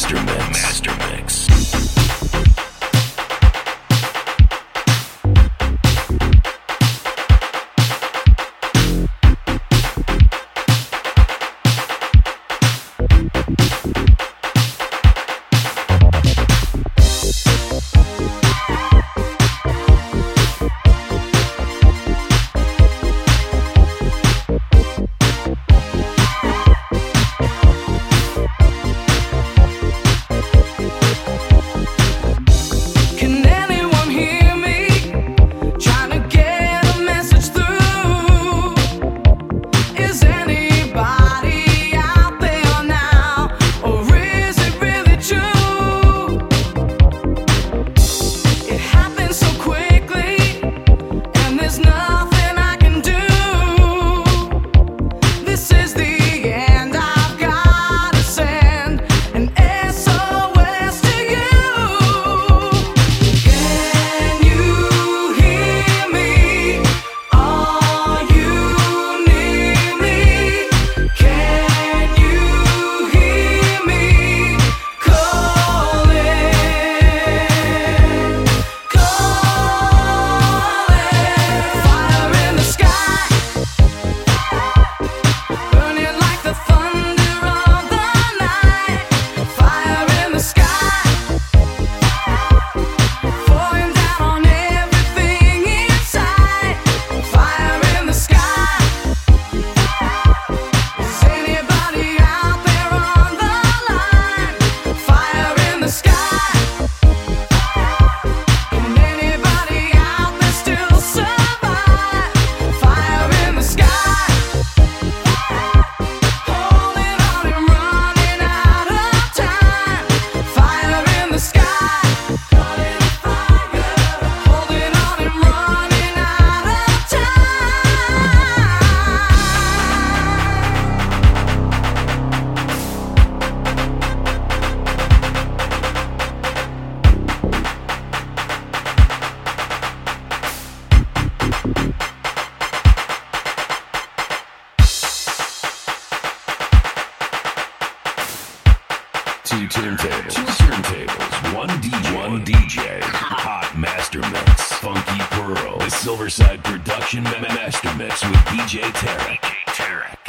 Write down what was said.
Masterman. Two turntables. Two turntables. One DJ. One DJ. Hot Master Mix. Funky Pearl. The Silverside Production Master Mix with DJ Tarek. DJ Tarek.